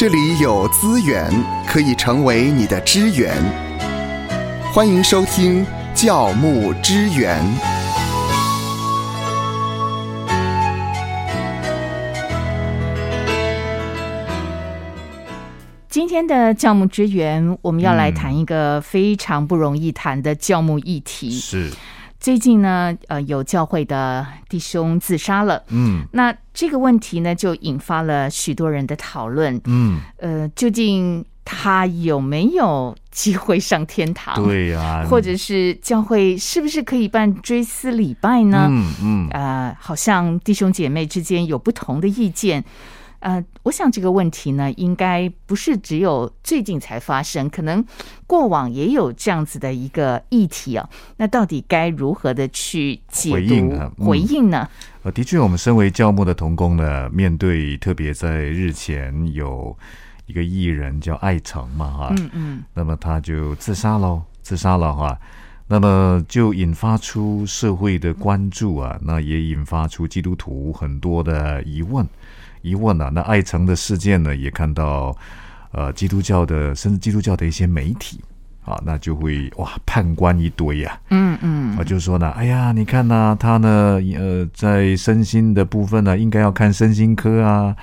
这里有资源可以成为你的支援。欢迎收听教牧支援。今天的教牧支援，我们要来谈一个非常不容易谈的教牧议题。是，最近呢，呃，有教会的弟兄自杀了。嗯那这个问题呢，就引发了许多人的讨论。嗯，呃，究竟他有没有机会上天堂？，对呀、或者是教会是不是可以办追思礼拜呢？嗯嗯，呃，好像弟兄姐妹之间有不同的意见。呃，我想这个问题呢，应该不是只有最近才发生，可能过往也有这样子的一个议题啊。那到底该如何的去解回读应啊嗯。回应呢？呃，的确，我们身为教牧的童工呢，面对特别在日前有一个艺人叫艾诚嘛，哈，嗯嗯，那么他就自杀喽，自杀了哈，那么就引发出社会的关注啊，那也引发出基督徒很多的疑问，疑问啊，那艾城的事件呢，也看到呃基督教的甚至基督教的一些媒体啊，那就会哇判官一堆呀、嗯嗯。啊，就说呢，哎呀，你看呐、他呢，呃，在身心的部分呢，应该要看身心科啊，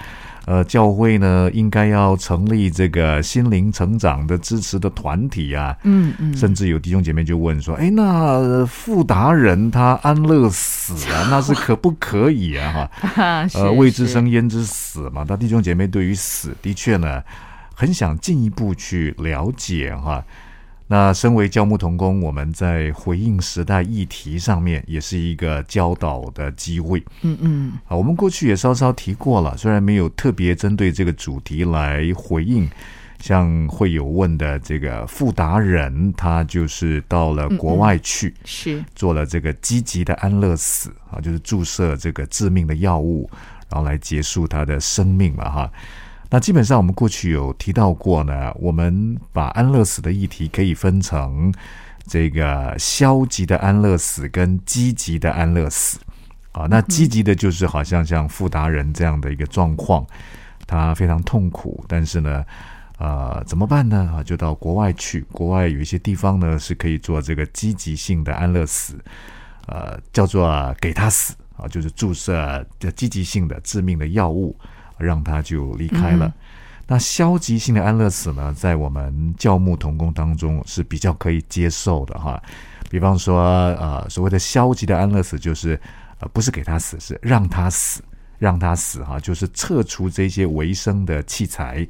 呃，教会呢，应该要成立这个心灵成长的支持的团体啊，嗯嗯，甚至有弟兄姐妹就问说，哎，那呃富达人他安乐死啊，那是可不可以啊？哈，呃，未知生焉知死嘛。那弟兄姐妹对于死的确呢，很想进一步去了解哈。那身为教牧童工，我们在回应时代议题上面，也是一个教导的机会嗯嗯好。我们过去也稍稍提过了，虽然没有特别针对这个主题来回应。像会有问的这个富达人，他就是到了国外去，是做了这个积极的安乐死啊，就是注射这个致命的药物，然后来结束他的生命嘛哈。那基本上我们过去有提到过呢，我们把安乐死的议题可以分成这个消极的安乐死跟积极的安乐死啊。那积极的就是好像像富达人这样的一个状况，他非常痛苦，但是呢。呃，怎么办呢？啊，就到国外去。国外有一些地方呢是可以做这个积极性的安乐死，呃，叫做给他死啊，就是注射积极性的致命的药物，让他就离开了。嗯那消极性的安乐死呢，在我们教牧童工当中是比较可以接受的哈。比方说，呃，所谓的消极的安乐死，就是呃，不是给他死，是让他死，让他死哈，就是撤除这些维生的器材。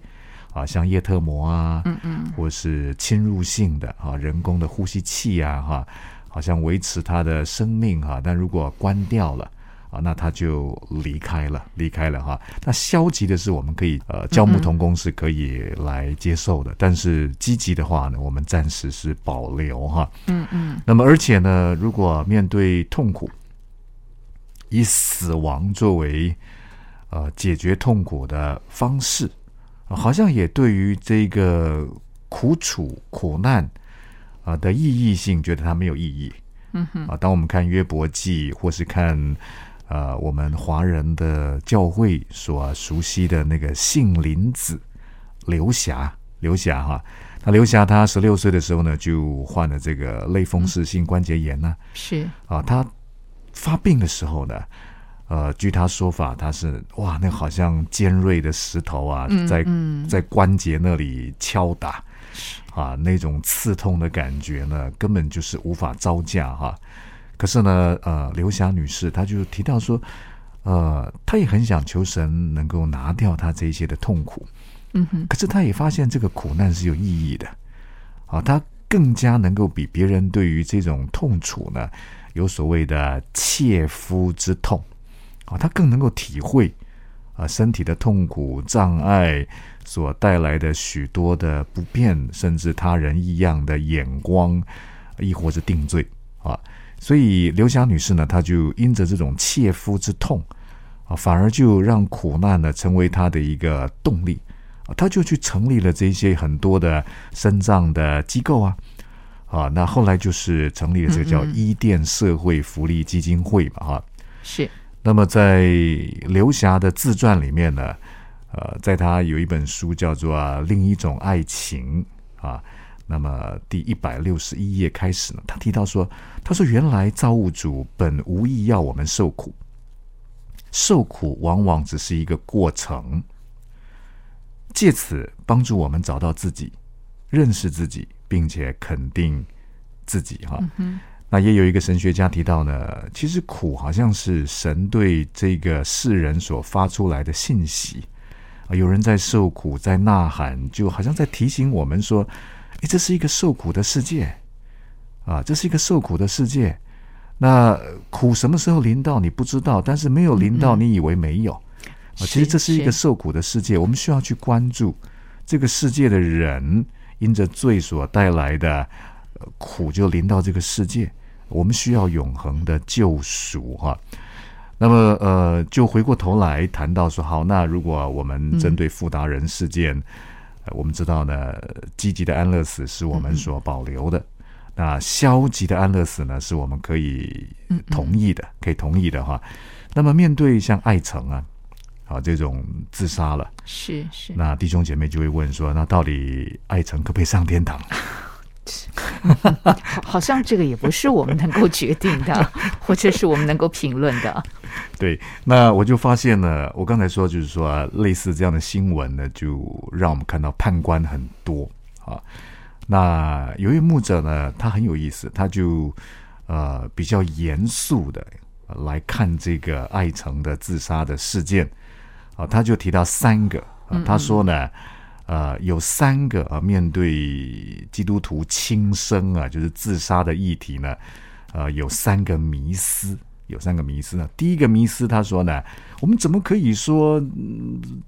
啊，像叶特膜啊，嗯嗯或是侵入性的啊，人工的呼吸器啊，哈，好像维持他的生命哈、但如果关掉了啊，那他就离开了，离开了哈。那消极的是我们可以呃，教牧童工是可以来接受的，但是积极的话呢，我们暂时是保留哈。嗯嗯那么而且呢，如果面对痛苦，以死亡作为呃解决痛苦的方式。啊好像也对于这个苦楚、苦难啊的意义性，觉得它没有意义。嗯哼，啊，当我们看约伯记，或是看呃我们华人的教会所熟悉的那个杏林子刘霞，刘霞哈，那刘霞她十六岁的时候呢，就患了这个类风湿性关节炎呢、是。啊，她发病的时候呢，呃，据他说法，他是哇，那好像尖锐的石头啊，在嗯。在关节那里敲打，啊，那种刺痛的感觉呢，根本就是无法招架哈。可是呢，呃，刘霞女士她就提到说，呃，她也很想求神能够拿掉她这一些的痛苦，嗯哼。可是她也发现这个苦难是有意义的，啊，她更加能够比别人对于这种痛楚呢，有所谓的切肤之痛，啊，她更能够体会啊身体的痛苦障碍所带来的许多的不便，甚至他人异样的眼光，亦或是定罪。啊。所以刘霞女士呢，她就因着这种切肤之痛啊，反而就让苦难呢成为她的一个动力啊，她就去成立了这些很多的深藏的机构啊。啊，那后来就是成立了这个叫伊甸社会福利基金会嘛，哈、是那么在刘霞的自传里面呢，呃，在她有一本书叫做《另一种爱情》啊，那么第一百六十一页开始呢，他提到说，他说原来造物主本无意要我们受苦，受苦往往只是一个过程，借此帮助我们找到自己，认识自己，并且肯定自己哈。那也有一个神学家提到呢，其实苦好像是神对这个世人所发出来的信息。啊，有人在受苦，在呐喊，就好像在提醒我们说：“诶，这是一个受苦的世界，啊，这是一个受苦的世界。那苦什么时候临到你不知道，但是没有临到，你以为没有啊？其实这是一个受苦的世界，我们需要去关注这个世界的人因着罪所带来的苦，就临到这个世界，我们需要永恒的救赎，哈。”那么，呃，就回过头来谈到说，好，那如果我们针对富达人事件，我们知道呢，积极的安乐死是我们所保留的，那消极的安乐死呢，是我们可以同意的，可以同意的哈。那么，面对像爱城啊，啊这种自杀了，是是，那弟兄姐妹就会问说，那到底爱城可不可以上天堂？好像这个也不是我们能够决定的，或者是我们能够评论的。对，那我就发现呢，我刚才说就是说，类似这样的新闻呢，就让我们看到判官很多啊。那有一位牧者呢，他很有意思，他就呃比较严肃的来看这个爱城的自杀的事件啊，他就提到三个啊，他说呢。呃，有三个啊，面对基督徒轻生啊，就是自杀的议题呢，呃，有三个迷思，有三个迷思呢。第一个迷思，他说呢，我们怎么可以说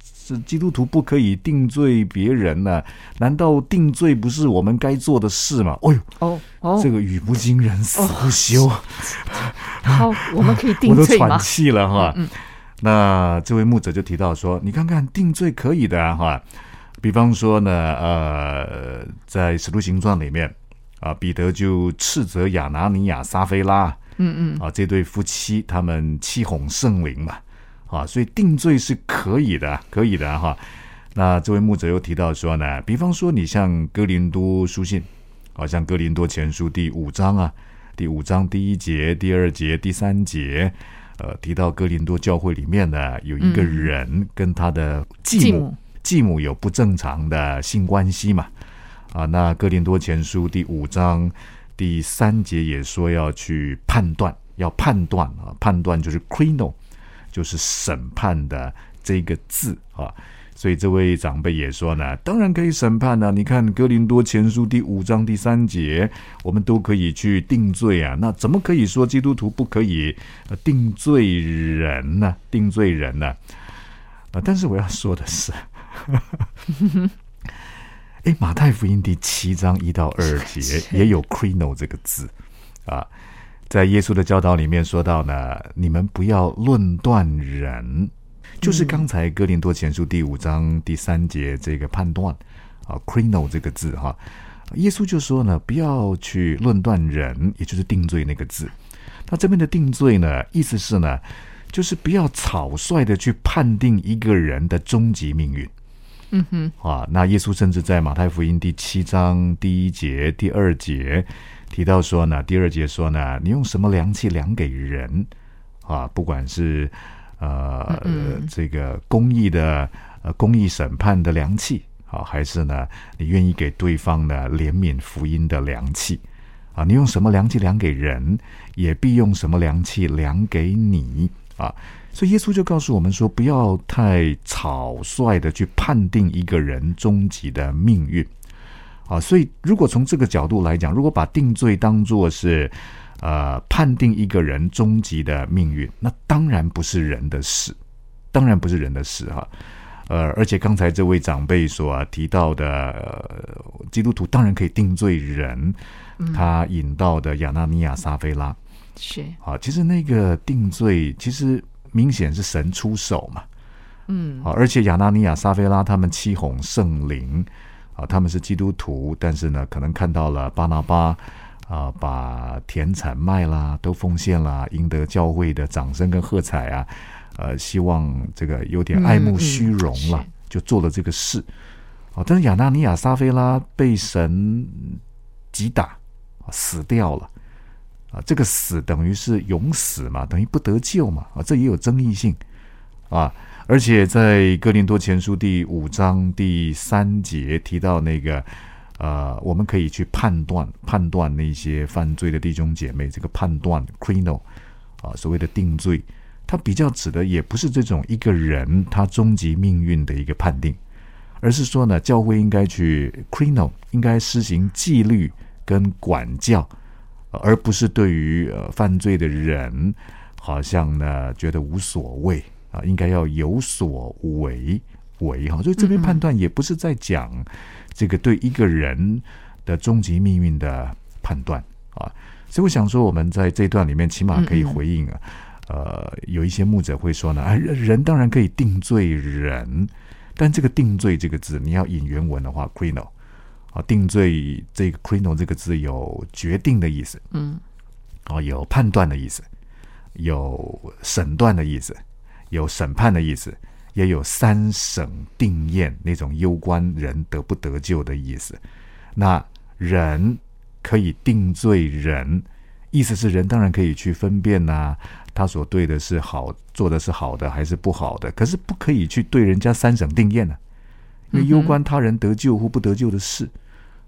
是基督徒不可以定罪别人呢？难道定罪不是我们该做的事吗？哦呦，哦哦，这个语不惊人死不休。好，我们可以定罪吗？我都喘气了哈。那这位牧者就提到说，你看看定罪可以的哈。比方说呢，呃，在《使徒行传》里面，啊，彼得就斥责亚拿尼亚、撒菲拉，嗯嗯，啊，这对夫妻他们欺哄圣灵嘛，啊，所以定罪是可以的，可以的哈。那这位牧者又提到说呢，比方说你像哥林多书信，好像哥林多前书第五章啊，第五章第一节、第二节、第三节，呃，提到哥林多教会里面呢，有一个人跟他的继母。继母有不正常的性关系嘛？啊，那哥林多前书第五章第三节也说要去判断，要判断啊，判断就是 crino，就是审判的这个字啊。所以这位长辈也说呢，当然可以审判呢。你看哥林多前书第五章第三节，我们都可以去定罪啊。那怎么可以说基督徒不可以定罪人呢？定罪人呢？啊，但是我要说的是。哎，马太福音第七章一到二节也有 “crino” 这个字啊，在耶稣的教导里面说到呢，你们不要论断人，就是刚才哥林多前书第五章第三节这个判断啊，“crino” 这个字哈，耶稣就说呢，不要去论断人，也就是定罪那个字。那这边的定罪呢，意思是呢，就是不要草率的去判定一个人的终极命运。嗯哼，啊，那耶稣甚至在马太福音第七章第一节、第二节提到说呢，第二节说呢，你用什么量器量给人啊？不管是呃这个公义的呃公义审判的良器啊，还是呢你愿意给对方呢怜悯福音的良器啊？你用什么量器量给人，也必用什么量器量给你啊？所以耶稣就告诉我们说，不要太草率的去判定一个人终极的命运啊。所以，如果从这个角度来讲，如果把定罪当作是呃判定一个人终极的命运，那当然不是人的事，当然不是人的事哈。呃，而且刚才这位长辈所提到的基督徒当然可以定罪人，他引到的亚纳尼亚、撒菲拉是啊，其实那个定罪其实。明显是神出手嘛，嗯，啊，而且亚纳尼亚、撒菲拉他们欺哄圣灵，啊，他们是基督徒，但是呢，可能看到了巴拿巴啊，把田产卖啦，都奉献啦，赢得教会的掌声跟喝彩啊，呃，希望这个有点爱慕虚荣了就做了这个事。啊，但是亚纳尼亚、撒菲拉被神击打，死掉了。啊，这个死等于是永死嘛，等于不得救嘛。啊，这也有争议性啊。而且在哥林多前书第五章第三节提到那个，呃，我们可以去判断判断那些犯罪的弟兄姐妹，这个判断 crino 啊，所谓的定罪，它比较指的也不是这种一个人他终极命运的一个判定，而是说呢，教会应该去 crino，应该施行纪律跟管教，而不是对于呃犯罪的人，好像呢觉得无所谓。啊，应该要有所为为哈，所以这边判断也不是在讲这个对一个人的终极命运的判断啊，所以我想说，我们在这段里面起码可以回应啊，呃，有一些牧者会说呢，啊，人当然可以定罪人，但这个定罪这个字，你要引原文的话，crino 啊，定罪这个 crino 这个字有决定的意思，嗯，哦，有判断的意思，有审断的意思。有审判的意思，也有三审定验那种攸关人得不得救的意思。那人可以定罪人，意思是人当然可以去分辨呐，他所对的是好，做的是好的还是不好的。可是不可以去对人家三审定验呢，因为攸关他人得救或不得救的事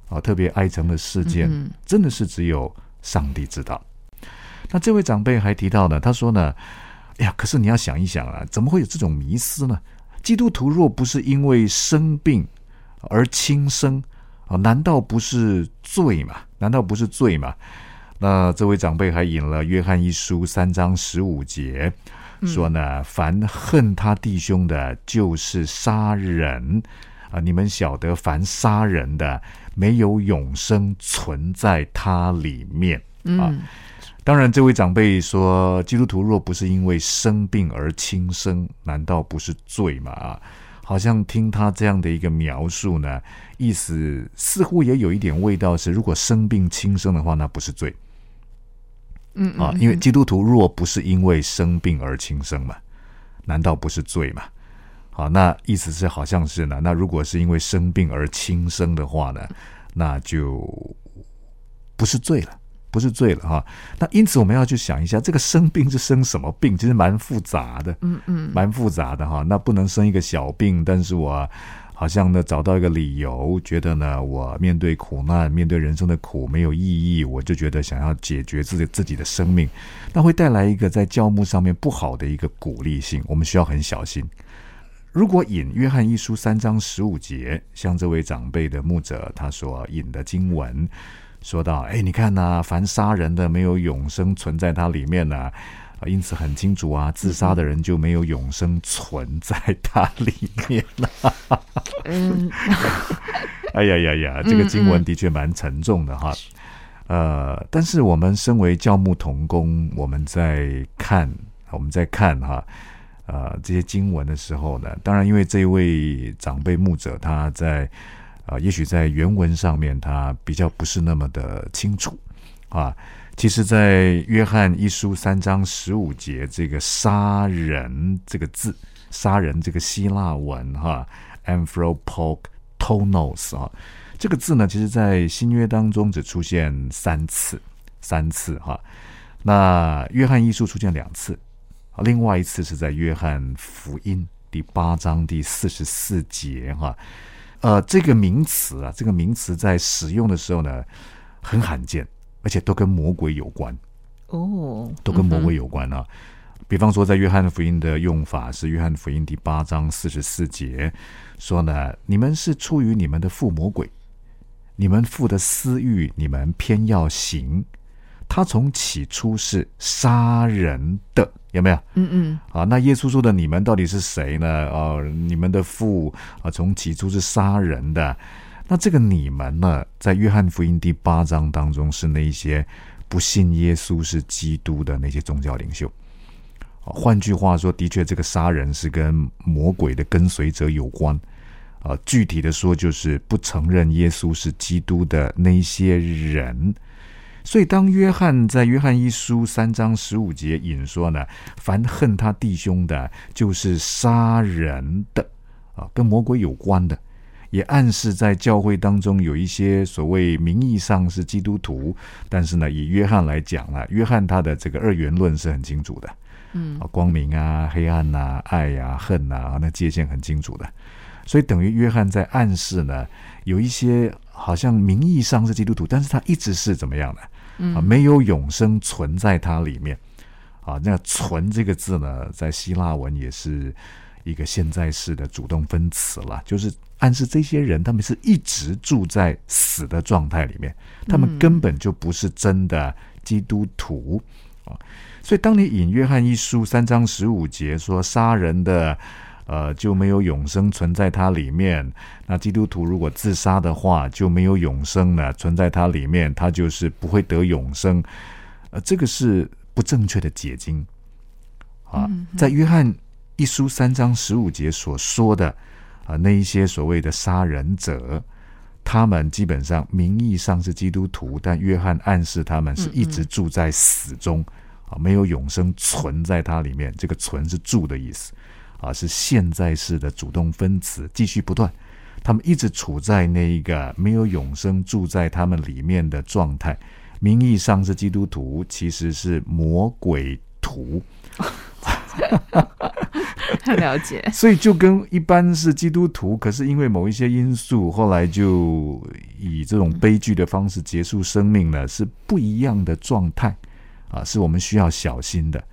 啊，特别哀诚的事件，真的是只有上帝知道。那这位长辈还提到呢，他说呢。哎呀，可是你要想一想啊，怎么会有这种迷思呢？基督徒若不是因为生病而轻生啊，难道不是罪吗？难道不是罪吗？那这位长辈还引了约翰一书三章十五节，说呢：凡恨他弟兄的，就是杀人啊！你们晓得，凡杀人的，没有永生存在他里面啊。当然，这位长辈说：“基督徒若不是因为生病而轻生，难道不是罪吗？”啊，好像听他这样的一个描述呢，意思似乎也有一点味道是：如果生病轻生的话，那不是罪。嗯啊，因为基督徒若不是因为生病而轻生嘛，难道不是罪嘛？好，那意思是好像是呢。那如果是因为生病而轻生的话呢，那就不是罪了。不是罪了哈，那因此我们要去想一下，这个生病是生什么病？其实蛮复杂的，嗯嗯，蛮复杂的哈。那不能生一个小病，但是我好像呢找到一个理由，觉得呢我面对苦难、面对人生的苦没有意义，我就觉得想要解决自己自己的生命，那会带来一个在教牧上面不好的一个鼓励性。我们需要很小心。如果引约翰一书三章十五节，像这位长辈的牧者他所引的经文。说到，哎，你看呐，凡杀人的没有永生存在他里面呢，啊，因此很清楚啊，自杀的人就没有永生存在它里面了。嗯，哎呀呀呀，这个经文的确蛮沉重的哈。呃，但是我们身为教牧同工，我们在看我们在看哈，呃，这些经文的时候呢，当然因为这一位长辈牧者他在。啊，也许在原文上面，他比较不是那么的清楚啊。其实，在约翰一书三章十五节，这个“杀人”这个字，“杀人”这个希腊文哈，“anthropoktonos” 啊，这个字呢，其实在新约当中只出现三次，三次哈。那约翰一书出现两次，另外一次是在约翰福音第八章第四十四节哈。呃，这个名词啊，这个名词在使用的时候呢，很罕见，而且都跟魔鬼有关。哦，都跟魔鬼有关啊。比方说，在约翰福音的用法是约翰福音第八章四十四节说呢：“你们是出于你们的父魔鬼，你们父的私欲，你们偏要行。他从起初是杀人的。”有没有？嗯嗯。啊，那耶稣说的你们到底是谁呢？哦，你们的父啊，从起初是杀人的。那这个你们呢，在约翰福音第八章当中，是那些不信耶稣是基督的那些宗教领袖。换句话说，的确，这个杀人是跟魔鬼的跟随者有关。啊，具体的说，就是不承认耶稣是基督的那些人。所以，当约翰在约翰一书三章十五节引说呢，凡恨他弟兄的，就是杀人的。啊，跟魔鬼有关的，也暗示在教会当中有一些所谓名义上是基督徒，但是呢，以约翰来讲呢，约翰他的这个二元论是很清楚的，嗯。啊，光明啊、黑暗呐、爱呀、恨呐，那界限很清楚的，所以等于约翰在暗示呢，有一些好像名义上是基督徒，但是他一直是怎么样的？啊，没有永生存在它里面。啊，那“存”这个字呢，在希腊文也是一个现在式的主动分词了，就是暗示这些人他们是一直住在死的状态里面，他们根本就不是真的基督徒啊。所以，当你引约翰一书三章十五节说杀人的，呃，就没有永生存在它里面。那基督徒如果自杀的话，就没有永生了存在它里面，他就是不会得永生。呃，这个是。不正确的解经啊，在约翰一书三章十五节所说的啊，那一些所谓的杀人者，他们基本上名义上是基督徒，但约翰暗示他们是一直住在死中啊，没有永生存在它里面。这个“存”是住的意思啊，是现在式的主动分词，继续不断，他们一直处在那一个没有永生住在他们里面的状态。名义上是基督徒，其实是魔鬼徒。很了解，所以就跟一般是基督徒，可是因为某一些因素，后来就以这种悲剧的方式结束生命呢，是不一样的状态啊，是我们需要小心的。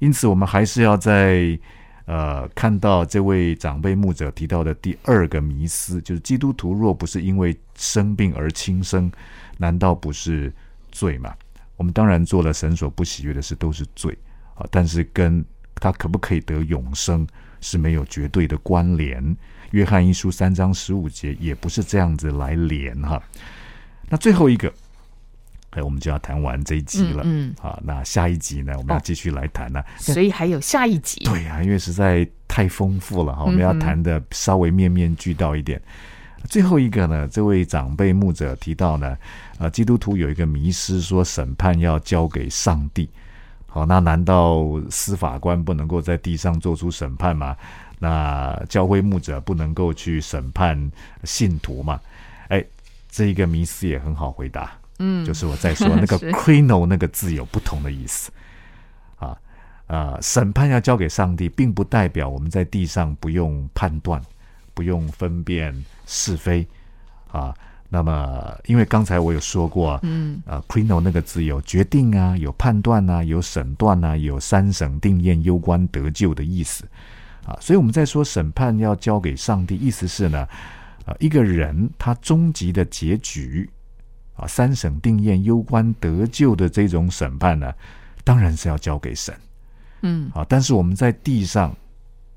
因此，我们还是要在呃看到这位长辈牧者提到的第二个迷思，就是基督徒若不是因为生病而轻生，难道不是？罪嘛，我们当然做了神所不喜悦的事，都是罪啊。但是跟他可不可以得永生是没有绝对的关联。约翰一书三章十五节也不是这样子来连哈。那最后一个，哎，我们就要谈完这一集了。嗯，好，那下一集呢，我们要继续来谈呢。所以还有下一集。对呀，因为实在太丰富了哈，我们要谈的稍微面面俱到一点。最后一个呢，这位长辈牧者提到呢，呃，基督徒有一个迷失，说审判要交给上帝。好，那难道司法官不能够在地上做出审判吗？那教会牧者不能够去审判信徒吗？哎，这一个迷思也很好回答。嗯，就是我在说那个 “crino” 那个字有不同的意思。啊啊，审判要交给上帝，并不代表我们在地上不用判断。不用分辨是非啊，那么因为刚才我有说过，嗯啊，crino 那个字有决定啊，有判断啊，有审断啊，有三审定验、攸关得救的意思啊，所以我们在说审判要交给上帝，意思是呢，啊，一个人他终极的结局啊，三审定验、攸关得救的这种审判呢，当然是要交给神，嗯啊，但是我们在地上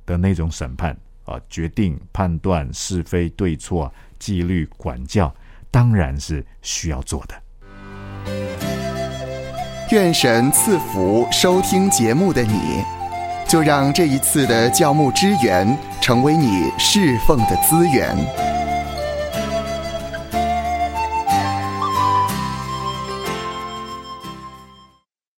的那种审判。啊，决定判断是非对错、纪律管教，当然是需要做的。愿神赐福收听节目的你，就让这一次的教牧支援成为你侍奉的资源。